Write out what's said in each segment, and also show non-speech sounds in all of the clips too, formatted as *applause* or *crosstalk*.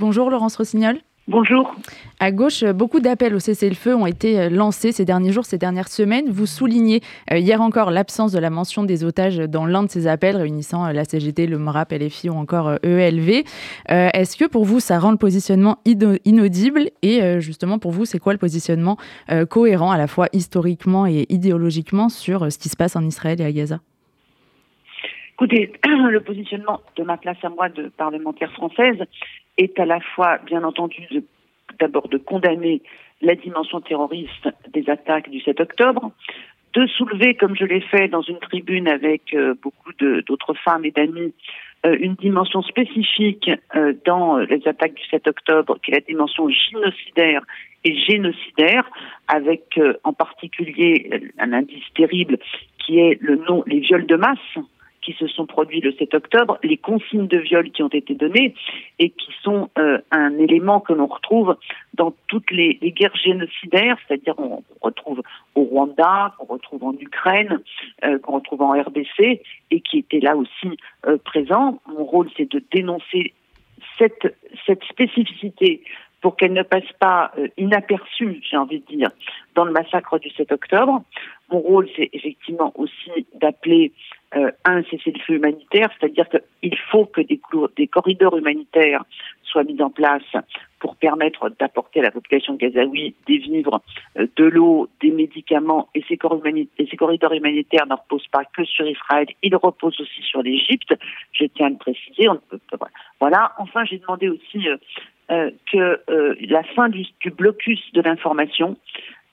Bonjour Laurence Rossignol. Bonjour. À gauche, beaucoup d'appels au cessez-le-feu ont été euh, lancés ces derniers jours, ces dernières semaines. Vous soulignez euh, hier encore l'absence de la mention des otages dans l'un de ces appels réunissant euh, la CGT, le MRAP, LFI ou encore EELV. Est-ce que pour vous, ça rend le positionnement inaudible Et justement, pour vous, c'est quoi le positionnement cohérent à la fois historiquement et idéologiquement sur ce qui se passe en Israël et à Gaza? Écoutez, *clears throat* le positionnement de ma place à moi de parlementaire française est à la fois, bien entendu, d'abord de condamner la dimension terroriste des attaques du 7 octobre, de soulever, comme je l'ai fait dans une tribune avec euh, beaucoup d'autres femmes et d'amis, euh, une dimension spécifique euh, dans les attaques du 7 octobre, qui est la dimension génocidaire et génocidaire, avec en particulier un indice terrible qui est le nom, les viols de masse, qui se sont produits le 7 octobre, les consignes de viol qui ont été données et qui sont euh, un élément que l'on retrouve dans toutes les, guerres génocidaires, c'est-à-dire on, retrouve au Rwanda, qu'on retrouve en Ukraine, euh, qu'on retrouve en RDC et qui était là aussi euh, présent. Mon rôle, c'est de dénoncer cette, cette spécificité pour qu'elle ne passe pas inaperçue, j'ai envie de dire, dans le massacre du 7 octobre. Mon rôle, c'est effectivement aussi d'appeler euh, un cessez-le-feu humanitaire, c'est-à-dire qu'il faut que des, des, corridors humanitaires soient mis en place pour permettre d'apporter à la population gazaoui des vivres, euh, de l'eau, des médicaments. Et ces, corridors humanitaires ne reposent pas que sur Israël, ils reposent aussi sur l'Égypte. Je tiens à le préciser. On peut, voilà. Enfin, j'ai demandé aussi euh, que la fin du, du blocus de l'information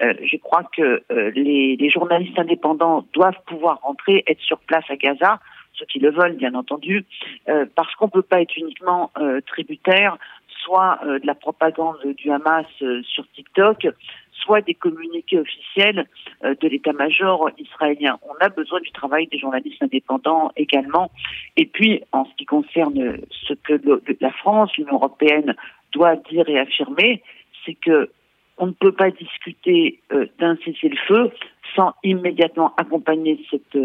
euh, je crois que euh, les, les, journalistes indépendants doivent pouvoir rentrer, être sur place à Gaza, ceux qui le veulent bien entendu, euh, parce qu'on ne peut pas être uniquement tributaire soit de la propagande du Hamas sur TikTok, soit des communiqués officiels de l'état-major israélien. On a besoin du travail des journalistes indépendants également. Et puis, en ce qui concerne ce que la France, l'Union européenne doit dire et affirmer, c'est que on ne peut pas discuter euh, d'un cessez-le-feu sans immédiatement accompagner cette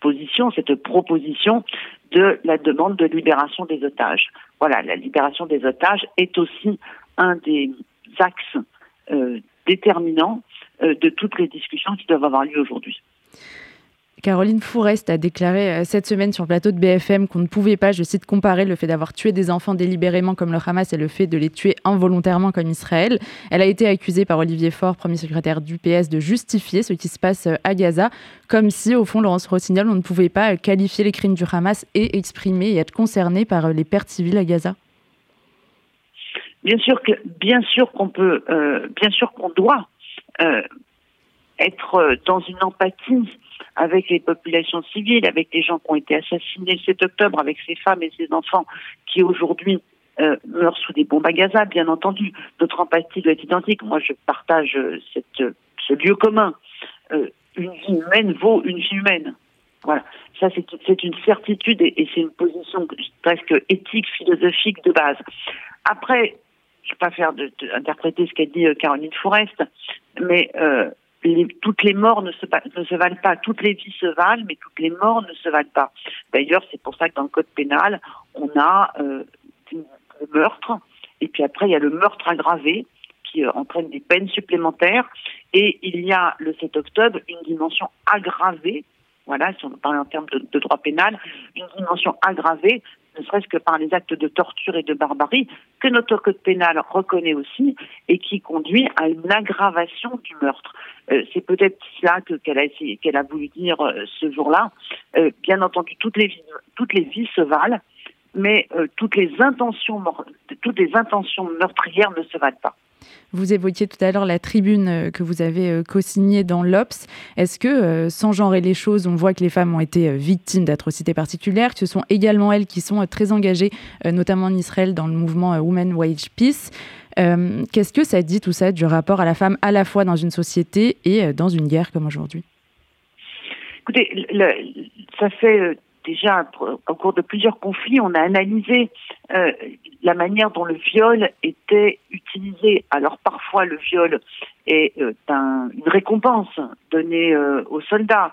position, cette proposition de la demande de libération des otages. Voilà, la libération des otages est aussi un des axes euh, déterminants euh, de toutes les discussions qui doivent avoir lieu aujourd'hui. Caroline Fourest a déclaré euh, cette semaine sur le plateau de BFM qu'on ne pouvait pas, je cite, comparer le fait d'avoir tué des enfants délibérément comme le Hamas et le fait de les tuer involontairement comme Israël. Elle a été accusée par Olivier Faure, premier secrétaire du PS, de justifier ce qui se passe euh, à Gaza, comme si, au fond, Laurence Rossignol, on ne pouvait pas qualifier les crimes du Hamas et exprimer et être concerné par euh, les pertes civiles à Gaza. Bien sûr qu'on peut, bien sûr qu'on doit être dans une empathie avec les populations civiles, avec les gens qui ont été assassinés le 7 octobre, avec ces femmes et ces enfants qui aujourd'hui euh, meurent sous des bombes à Gaza, bien entendu. Notre empathie doit être identique. Moi, je partage euh, cette, euh, ce lieu commun. une vie humaine vaut une vie humaine. Voilà. Ça, c'est une certitude et, c'est une position presque éthique, philosophique de base. Après, je ne vais pas faire de, interpréter ce qu'a dit Caroline Forest, mais toutes les morts ne se, ne se, valent pas. Toutes les vies se valent, mais toutes les morts ne se valent pas. D'ailleurs, c'est pour ça que dans le code pénal, on a euh, le meurtre, et puis après, il y a le meurtre aggravé qui euh, entraîne des peines supplémentaires, et il y a le 7 octobre une dimension aggravée, voilà, si on parle en termes de, de droit pénal, une dimension aggravée ne serait-ce que par les actes de torture et de barbarie, que notre code pénal reconnaît aussi et qui conduit à une aggravation du meurtre. Euh, c'est peut-être cela qu'elle a qu'elle a voulu dire euh, ce jour-là. Euh, bien entendu, toutes les vies, toutes les vies se valent, mais toutes les intentions toutes les intentions meurtrières ne se valent pas. Vous évoquiez tout à l'heure la tribune euh, que vous avez euh, co-signée dans l'Obs. Est-ce que, euh, sans genrer les choses, on voit que les femmes ont été victimes d'atrocités particulières, que ce sont également elles qui sont très engagées, notamment en Israël, dans le mouvement Women Wage Peace Qu'est-ce que ça dit tout ça du rapport à la femme à la fois dans une société et dans une guerre comme aujourd'hui? Écoutez, ça fait déjà au cours de plusieurs conflits, on a analysé euh, la manière dont le viol était utilisé. Alors parfois le viol est euh, une récompense donnée euh, aux soldats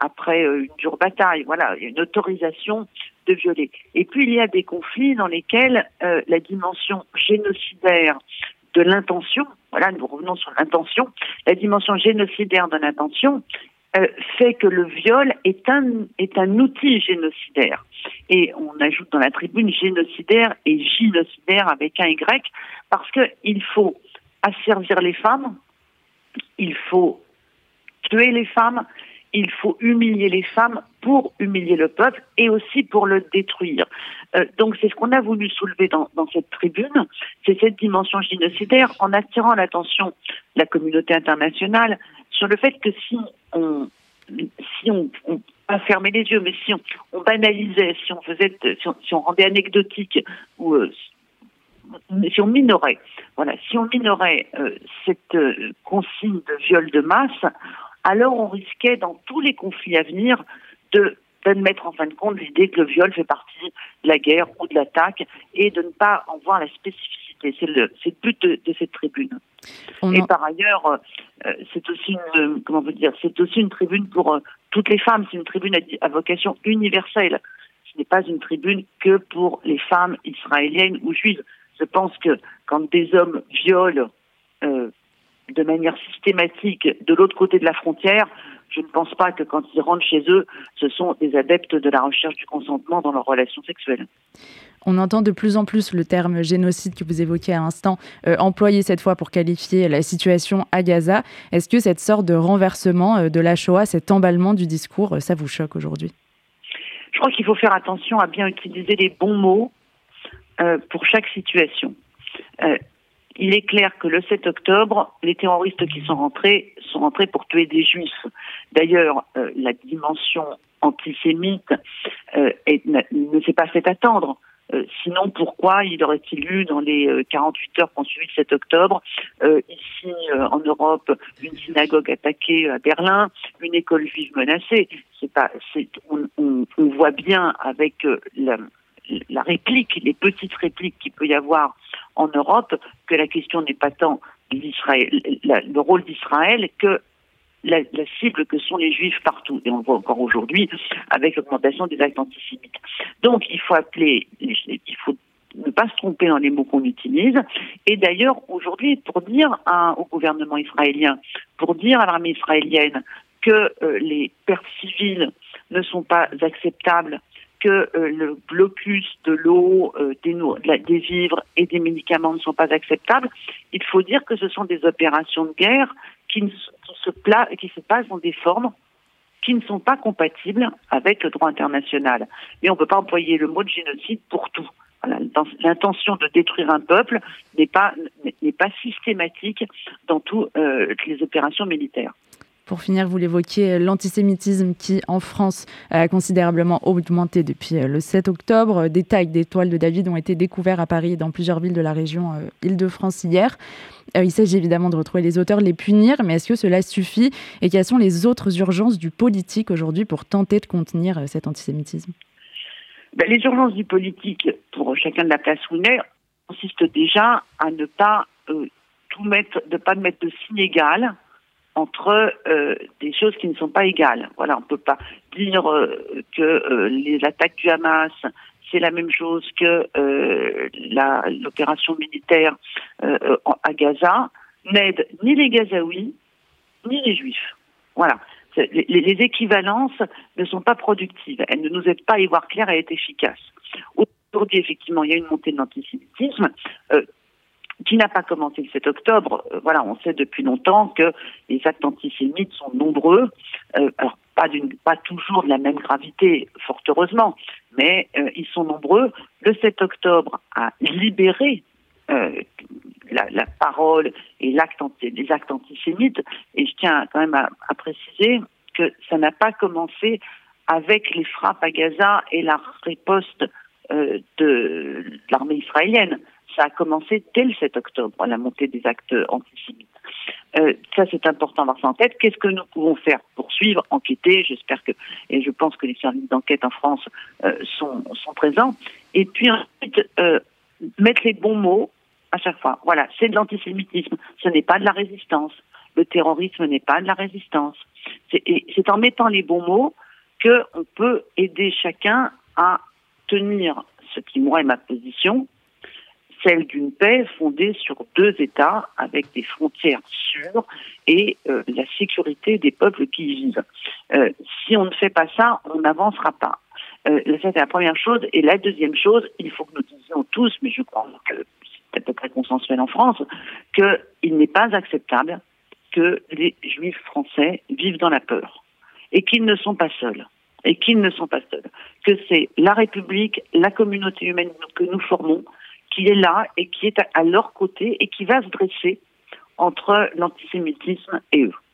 après une dure bataille. Voilà, une autorisation de violer. Et puis il y a des conflits dans lesquels la dimension génocidaire de l'intention, voilà, nous revenons sur l'intention, la dimension génocidaire de l'intention euh, fait que le viol est un, est un outil génocidaire. Et on ajoute dans la tribune génocidaire et génocidaire avec un Y, parce qu'il faut asservir les femmes, il faut tuer les femmes, il faut humilier les femmes pour humilier le peuple et aussi pour le détruire. Euh, donc c'est ce qu'on a voulu soulever dans, dans cette tribune, c'est cette dimension génocidaire en attirant l'attention de la communauté internationale sur le fait que si on si on, pas fermer les yeux, mais si on, banalisait, si on faisait, si on, si on rendait anecdotique ou euh, si on minorait, voilà, si on minorait euh, cette euh, consigne de viol de masse, alors on risquait dans tous les conflits à venir de d'admettre en fin de compte l'idée que le viol fait partie de la guerre ou de l'attaque et de ne pas en voir la spécificité. C'est le, c'est but de, de cette tribune. On Et en- par ailleurs, euh, c'est aussi une, comment vous dire, c'est aussi une tribune pour euh, toutes les femmes. C'est une tribune à vocation universelle. Ce n'est pas une tribune que pour les femmes israéliennes ou juives. Je pense que quand des hommes violent euh, de manière systématique de l'autre côté de la frontière, je ne pense pas que quand ils rentrent chez eux, ce sont des adeptes de la recherche du consentement dans leurs relations sexuelles. On entend de plus en plus le terme génocide que vous évoquiez à l'instant, euh, employé cette fois pour qualifier la situation à Gaza. Est-ce que cette sorte de renversement euh, de la Shoah, cet emballement du discours, euh, ça vous choque aujourd'hui? Je crois qu'il faut faire attention à bien utiliser les bons mots pour chaque situation. Il est clair que le 7 octobre, les terroristes qui sont rentrés sont rentrés pour tuer des juifs. D'ailleurs, la dimension antisémite ne s'est pas fait attendre. Euh, sinon, pourquoi il aurait-il eu dans les euh, 48 heures qu'on suivi le 7 octobre, euh, ici euh, en Europe, une synagogue attaquée à Berlin, une école juive menacée? C'est pas, c'est, on, voit bien avec euh, la, réplique, les petites répliques qu'il peut y avoir en Europe, que la question n'est pas tant le rôle d'Israël que la, la cible que sont les juifs partout. Et on le voit encore aujourd'hui avec l'augmentation des actes antisémites. Donc il faut appeler, il faut ne pas se tromper dans les mots qu'on utilise. Et d'ailleurs, aujourd'hui, pour dire à- au gouvernement israélien, pour dire à l'armée israélienne que euh, les pertes civiles ne sont pas acceptables, que euh, le blocus de l'eau, euh, des, vivres et des médicaments ne sont pas acceptables, il faut dire que ce sont des opérations de guerre qui, ne se, qui se passent dans des formes qui ne sont pas compatibles avec le droit international. Et on ne peut pas employer le mot de génocide pour tout. L'intention de détruire un peuple n'est pas n'est pas systématique dans toutes les opérations militaires. Pour finir, vous l'évoquiez, l'antisémitisme qui, en France, a considérablement augmenté depuis euh, le 7 octobre. Des tags d'étoiles de David ont été découverts à Paris et dans plusieurs villes de la région euh, Île-de-France hier. Euh, il s'agit évidemment de retrouver les auteurs, les punir, mais est-ce que cela suffit? Et quelles sont les autres urgences du politique aujourd'hui pour tenter de contenir cet antisémitisme? Ben, les urgences du politique, pour chacun de la place où il est, consistent déjà à ne pas tout mettre, de pas mettre de signe égal entre euh, des choses qui ne sont pas égales. Voilà, on peut pas dire euh, que euh, les attaques du Hamas c'est la même chose que l'opération militaire à Gaza n'aide ni les Gazaouis ni les Juifs. Voilà. Les- les équivalences ne sont pas productives. Elles ne nous aident pas à y voir clair et à être efficaces. Aujourd'hui, effectivement, il y a une montée de l'antisémitisme. Qui n'a pas commencé le 7 octobre. Euh, voilà, on sait depuis longtemps que les actes antisémites sont nombreux. Euh, alors, pas, pas toujours de la même gravité, fort heureusement, mais euh, ils sont nombreux. Le 7 octobre a libéré la, parole et les actes antisémites. Et je tiens quand même à, à préciser que ça n'a pas commencé avec les frappes à Gaza et la riposte de l'armée israélienne. Ça a commencé dès le 7 octobre, la montée des actes antisémites. Euh, ça, c'est important d'avoir ça en tête. Qu'est-ce que nous pouvons faire Poursuivre, enquêter? J'espère que, et je pense que les services d'enquête en France euh, sont, présents. Et puis ensuite, euh, mettre les bons mots à chaque fois. Voilà, c'est de l'antisémitisme. Ce n'est pas de la résistance. Le terrorisme n'est pas de la résistance. C'est en mettant les bons mots qu'on peut aider chacun à tenir ce qui, moi, est ma position, celle d'une paix fondée sur deux États avec des frontières sûres et euh, la sécurité des peuples qui y vivent. Euh, si on ne fait pas ça, on n'avancera pas. Euh, c'est la première chose. Et la deuxième chose, il faut que nous disions tous, mais je crois que c'est à peu près consensuel en France, qu'il n'est pas acceptable que les juifs français vivent dans la peur et qu'ils ne sont pas seuls et qu'ils ne sont pas seuls, que c'est la République, la communauté humaine que nous formons qui est là et qui est à leur côté et qui va se dresser entre l'antisémitisme et eux.